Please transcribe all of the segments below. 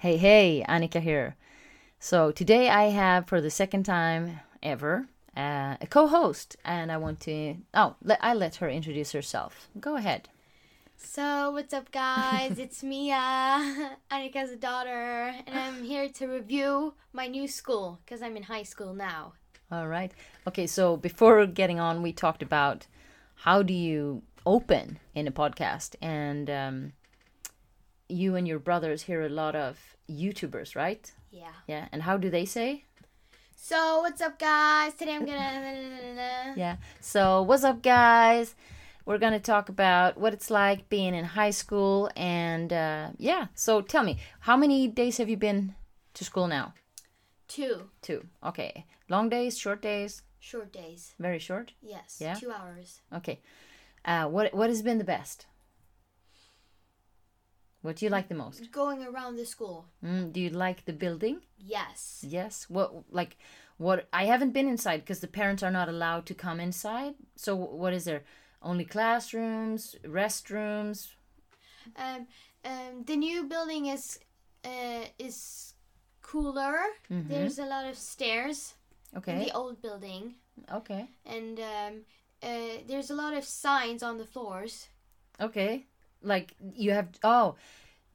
Hey, hey, Annika here. So today I have, for the second time ever, uh, a co-host, and I want to. Oh, let, I let her introduce herself. Go ahead. So, what's up, guys? it's Mia, Annika's daughter, and I'm here to review my new school because I'm in high school now. All right. Okay. So before getting on, we talked about how do you open in a podcast, and um, you and your brothers hear a lot of YouTubers, right? Yeah. Yeah. And how do they say? So, what's up, guys? Today I'm gonna. Yeah. So, what's up, guys? We're to talk about what it's like being in high school. And uh, yeah, so tell me, how many days have you been to school now? Two Two. Okay. Long days, short days, short days. very short? Yes. Yeah? Two hours. Okay. Uh, what, what has been the best? What do you like the most? Going around the school. Mm, do you like the building? Yes. Yes. What, like, what? I haven't been inside because the parents are not allowed to come inside. So, what is there? Only classrooms, restrooms, Um, um, the new building is uh, is cooler. There's a lot of stairs in Okay. the old building. Okay. and um, uh, there's a lot of signs on the floors. Okay. Like you have oh,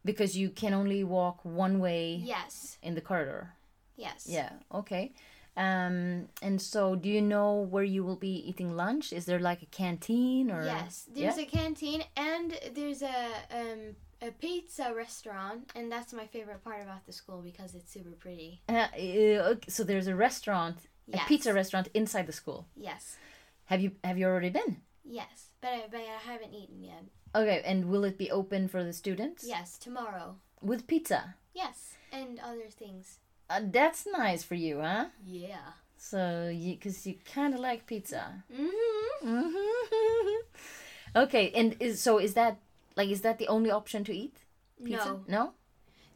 because you can only walk one way Yes, in the corridor. yes. Yeah. Okay. Um and so do you know where you will be eating lunch? Is there like a canteen or Yes, there's Yeah? a canteen and there's a um, a pizza restaurant, and that's my favorite part about the school because it's super pretty. Uh, uh, so there's a restaurant, a pizza restaurant inside the school. Yes, Have you have you already been? yes, but I, but I haven't eaten yet. Okay, and will it be open for the students? Yes, tomorrow. With pizza. Yes, and other things. Uh, that's nice for you, huh? Yeah. So you cuz you kind of like pizza. Mm-hmm. hmm okay, and is so is that like is that the only option to eat? Pizza? No, No?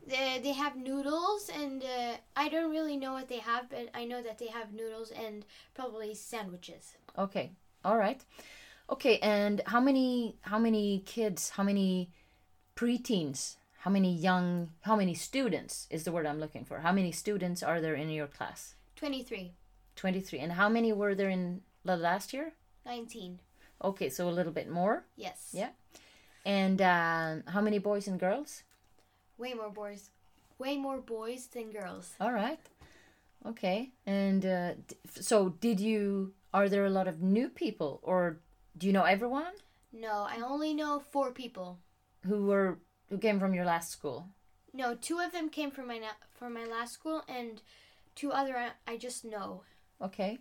they, they have noodles, and uh, I don't really know what they have, but I know that they have noodles and probably sandwiches. Okay. All right. Okay, and how many how many kids, how many preteens, how many young, how many students is the word I'm looking for? How many students are there in your class? Twenty-three. 23. And how many were there in the last year? 19. Okay, so a little bit more. Yes. Yeah. And uh, how many boys and girls? Way more boys. Way more boys than girls. All right. Okay. And uh, so, did you? Are there a lot of new people, or do you know everyone No, I only know four people. who were who came from your last school? No, two of them came from my na- from my last school, and two other I, I just know. Okay.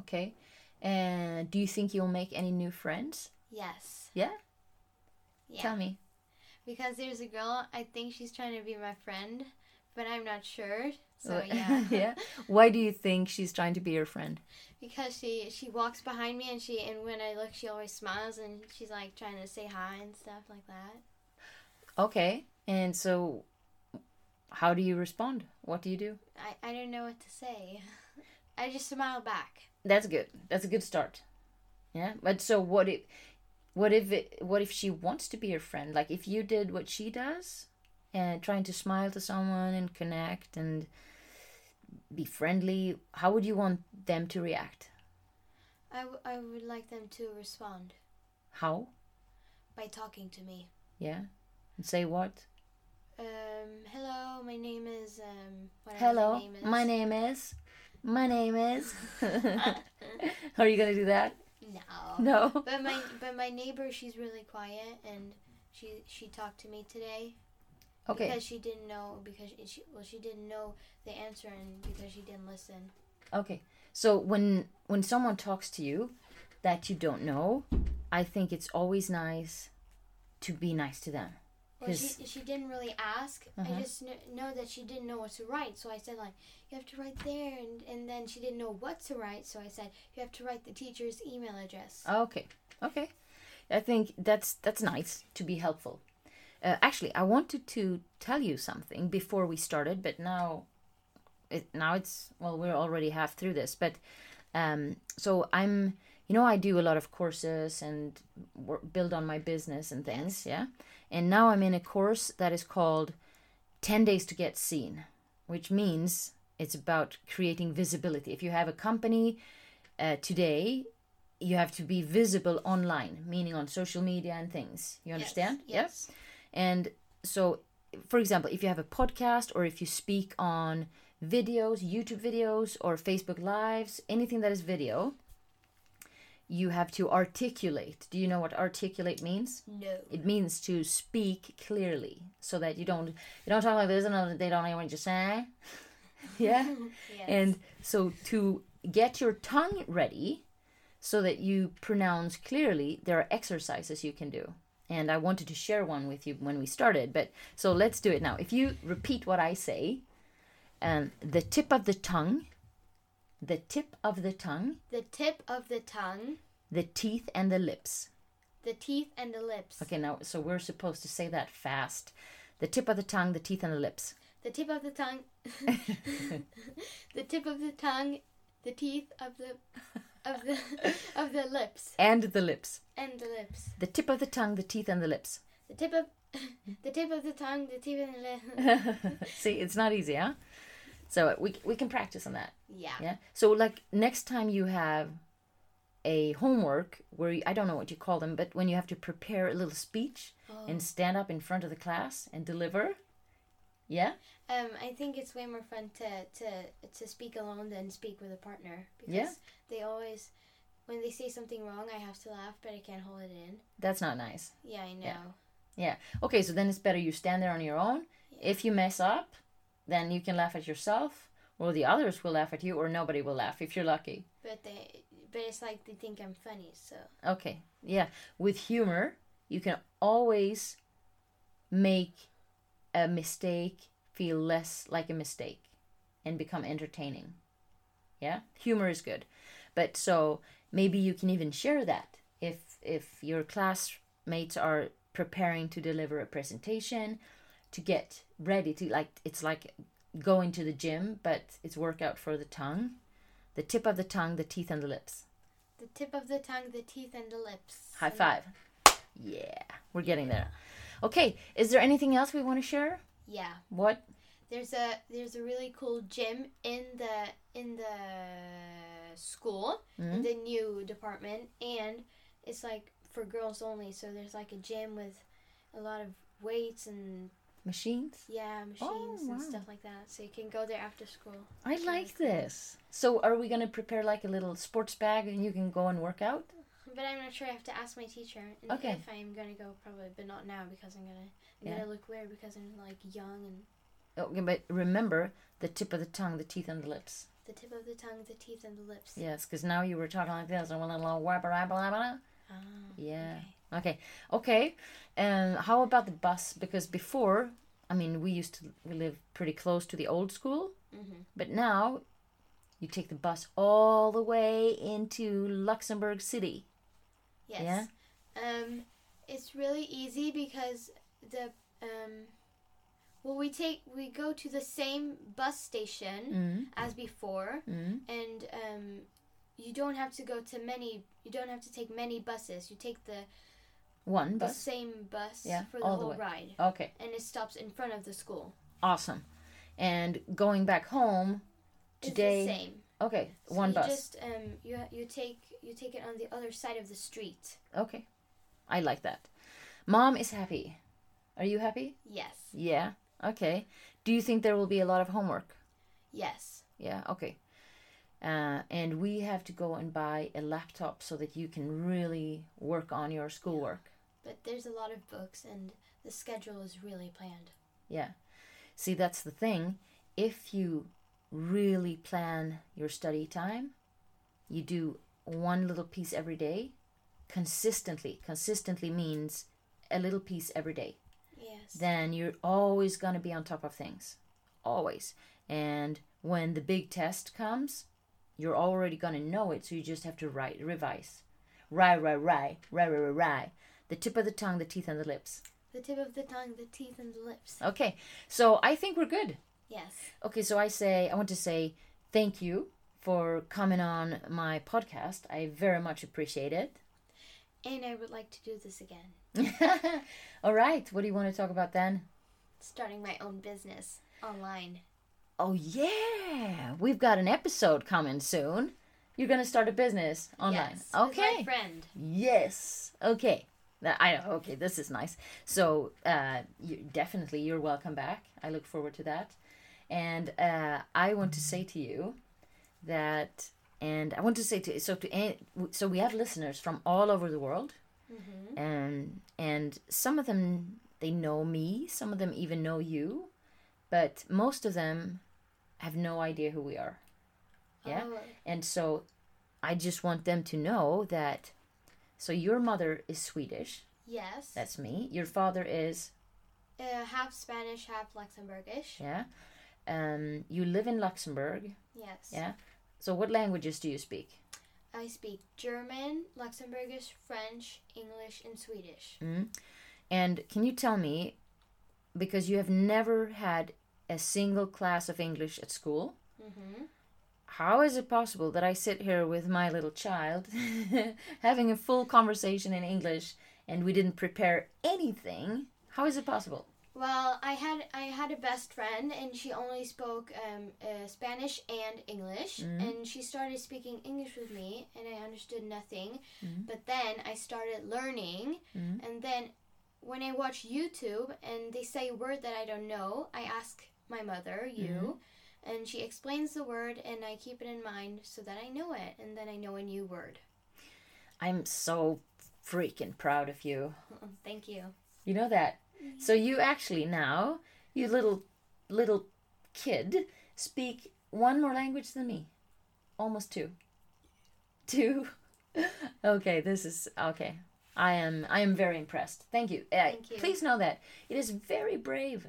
Okay. And do you think you'll make any new friends? Yes. Yeah. Yeah. Tell me. Because there's a girl. I think she's trying to be my friend, but I'm not sure. So yeah. yeah. Why do you think she's trying to be your friend? Because she she walks behind me and she and when I look she always smiles and she's like trying to say hi and stuff like that. Okay. And so, how do you respond? What do you do? I, I don't know what to say. I just smile back. That's good. That's a good start. Yeah. But so what if what if it, what if she wants to be your friend? Like if you did what she does and trying to smile to someone and connect and be friendly, how would you want them to react? I, w- I would like them to respond How? by talking to me. Yeah. And say what? Um, hello, my name is um. Hello. My name is. My name is My name is Are you to do that? No. No. But my but my neighbor, she's really quiet, and she she talked to me today Okay. because she didn't know because she well she didn't know the answer and because she didn't listen. Okay. So when when someone talks to you that you don't know, I think it's always nice to be nice to them. Well, she she didn't really ask. Uh-huh. I just kn- know that she didn't know what to write, so I said like you have to write there, and and then she didn't know what to write, so I said you have to write the teacher's email address. Okay. Okay. I think that's that's nice to be helpful. Uh, actually, I wanted to tell you something before we started, but now it now it's well we're already half through this, but um so I'm you know I do a lot of courses and work, build on my business and things, yeah. And now I'm in a course that is called 10 days to get seen, which means it's about creating visibility. If you have a company uh, today, you have to be visible online, meaning on social media and things. You understand? Yes. Yeah. And so, for example, if you have a podcast or if you speak on videos, YouTube videos, or Facebook Lives, anything that is video, you have to articulate. Do you know what articulate means? No. It means to speak clearly, so that you don't you don't talk like this and they don't know what you say. yeah, Yes. and so to get your tongue ready, so that you pronounce clearly, there are exercises you can do. And I wanted to share one with you when we started, but so let's do it now. If you repeat what I say, um, the tip of the tongue, the tip of the tongue, the tip of the tongue, the teeth and the lips. the teeth, and the lips. Okay, now so we're supposed to say that fast. The tip of the tongue, the teeth and the lips. The tip of the tongue. the tip of the tongue, the teeth of the of the of the lips And the lips. and the lips. The tip of the tongue, the teeth and the lips. The tip of the tip of the tongue, the teeth and the lips. See, it's not easy, huh? So uh, we we can practice on that. yeah. Yeah. So like next time you have a homework where you, I don't know what you call them, but when you have to prepare a little speech Oh. and stand up in front of the class and deliver. Yeah. Um, I think it's way more fun to to to speak alone than speak with a partner because Yeah. they always when they say something wrong, I have to laugh, but I can't hold it in. That's not nice. Yeah, I know. Yeah. Okay, so then it's better you stand there on your own. If you mess up, then you can laugh at yourself, or the others will laugh at you, or nobody will laugh if you're lucky. But they but it's like they think I'm funny, so Okay. Yeah. With humor, you can always make a mistake feel less like a mistake and become entertaining. Yeah? Humor is good. But so maybe you can even share that if if your classmates are preparing to deliver a presentation to get ready to like it's like going to the gym but it's workout for the tongue the tip of the tongue the teeth and the lips the tip of the tongue, the teeth, and the lips. High five. Yeah, we're getting there. Okay, is there anything else we want to share? Yeah. What? There's a there's a really cool gym in the in the school Mm-hmm. in the new department and it's like for girls only so there's like a gym with a lot of weights and Machines? yeah machines Oh, wow. and stuff like that so you can go there after school I like this. So, are we going to prepare like a little sports bag and you can go and work out? But i'm not sure i have to ask my teacher and Okay. if i'm gonna go probably but not now because i'm gonna i'm Yeah. gonna look weird because i'm like young and Okay, but remember the tip of the tongue, the teeth, and the lips. the tip of the tongue the teeth and the lips Yes, because now you were talking like this. and a little blah, blah. Ah, Yeah. okay. Okay. And how about the bus? Because before, I mean, we used to we live pretty close to the old school. Mhm. But now you take the bus all the way into Luxembourg City. Yes. Yeah? Um, it's really easy because the um, well, we take we go to the same bus station Mm. as before, Mm. and um, you don't have to go to many. You don't have to take many buses. You take the One bus, the same bus Yeah, for the all whole way. ride, Okay. and it stops in front of the school. Awesome. And going back home today. It's the same. Okay. So one you bus. Just um, you you take you take it on the other side of the street. Okay. I like that. Mom is happy. Are you happy? Yes. Yeah. Okay. Do you think there will be a lot of homework? Yes. Yeah, okay. Uh, and we have to go and buy a laptop so that you can really work on your schoolwork. But there's a lot of books, and the schedule is really planned. Yeah. See, that's the thing. If you really plan your study time, you do one little piece every day consistently. Consistently means a little piece every day. Yes. Then you're always going to be on top of things. Always. And when the big test comes, you're already going to know it, so you just have to write, revise. Right, right, right, right, right, right, right. The tip of the tongue, the teeth, and the lips. The tip of the tongue, the teeth, and the lips. Okay, so I think we're good. Yes. Okay, so I say, I want to say thank you for coming on my podcast. I very much appreciate it. And I would like to do this again. All right, what do you want to talk about then? starting my own business online. Oh yeah, we've got an episode coming soon. You're gonna start a business online. Yes, okay. my friend. Yes. Okay. I okay. This is nice. So uh, you, definitely, you're welcome back. I look forward to that. And uh, I want to say to you that, and I want to say to so to so we have listeners from all over the world, Mm-hmm. and and some of them they know me. Some of them even know you, but most of them have no idea who we are. Yeah. Oh, And so I just want them to know that so your mother is Swedish. yes. That's me. Your father is uh, half Spanish, half Luxembourgish. yeah. Um you live in Luxembourg. Yes. Yeah. So what languages do you speak? I speak German, Luxembourgish, French, English, and Swedish. Mm. And can you tell me because you have never had a single class of English at school? Mm-hmm. How is it possible that I sit here with my little child having a full conversation in English and we didn't prepare anything? How is it possible? Well, I had I had a best friend, and she only spoke um, uh, Spanish and English, and she started speaking English with me, and I understood nothing. But then I started learning, and then when I watch YouTube and they say a word that I don't know, I ask my mother, you, and she explains the word, and I keep it in mind so that I know it, and then I know a new word. I'm so freaking proud of you. Thank you. You know that? So you actually now, you little little kid, speak one more language than me. Almost two. Two. okay, this is okay. I am I am very impressed. Thank you. Uh, Thank you. Please know that it is very brave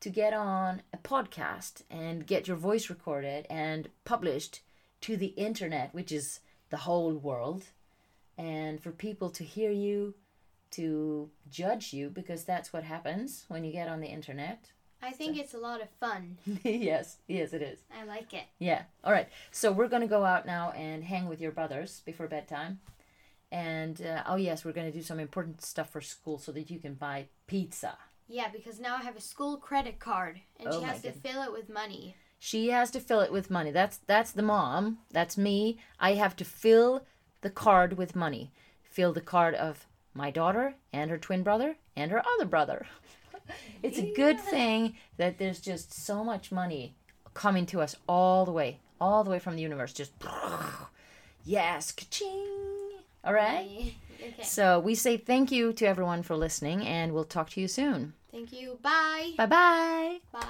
to get on a podcast and get your voice recorded and published to the internet, which is the whole world, and for people to hear you, to judge you, because that's what happens when you get on the internet. I think it's a lot of fun. yes, yes, it is. I like it. Yeah. All right. So we're going to go out now and hang with your brothers before bedtime. And uh, oh, yes, we're going to do some important stuff for school so that you can buy pizza. Yeah, because now I have a school credit card, and Oh she has to goodness. fill it with money. She has to fill it with money. That's that's the mom. That's me. I have to fill the card with money. Fill the card of my daughter and her twin brother and her other brother. it's a good thing that there's just so much money coming to us all the way, all the way from the universe. Just yes, ka-ching. All right. Okay. So we say thank you to everyone for listening, and we'll talk to you soon. Thank you. Bye. Bye bye. Bye.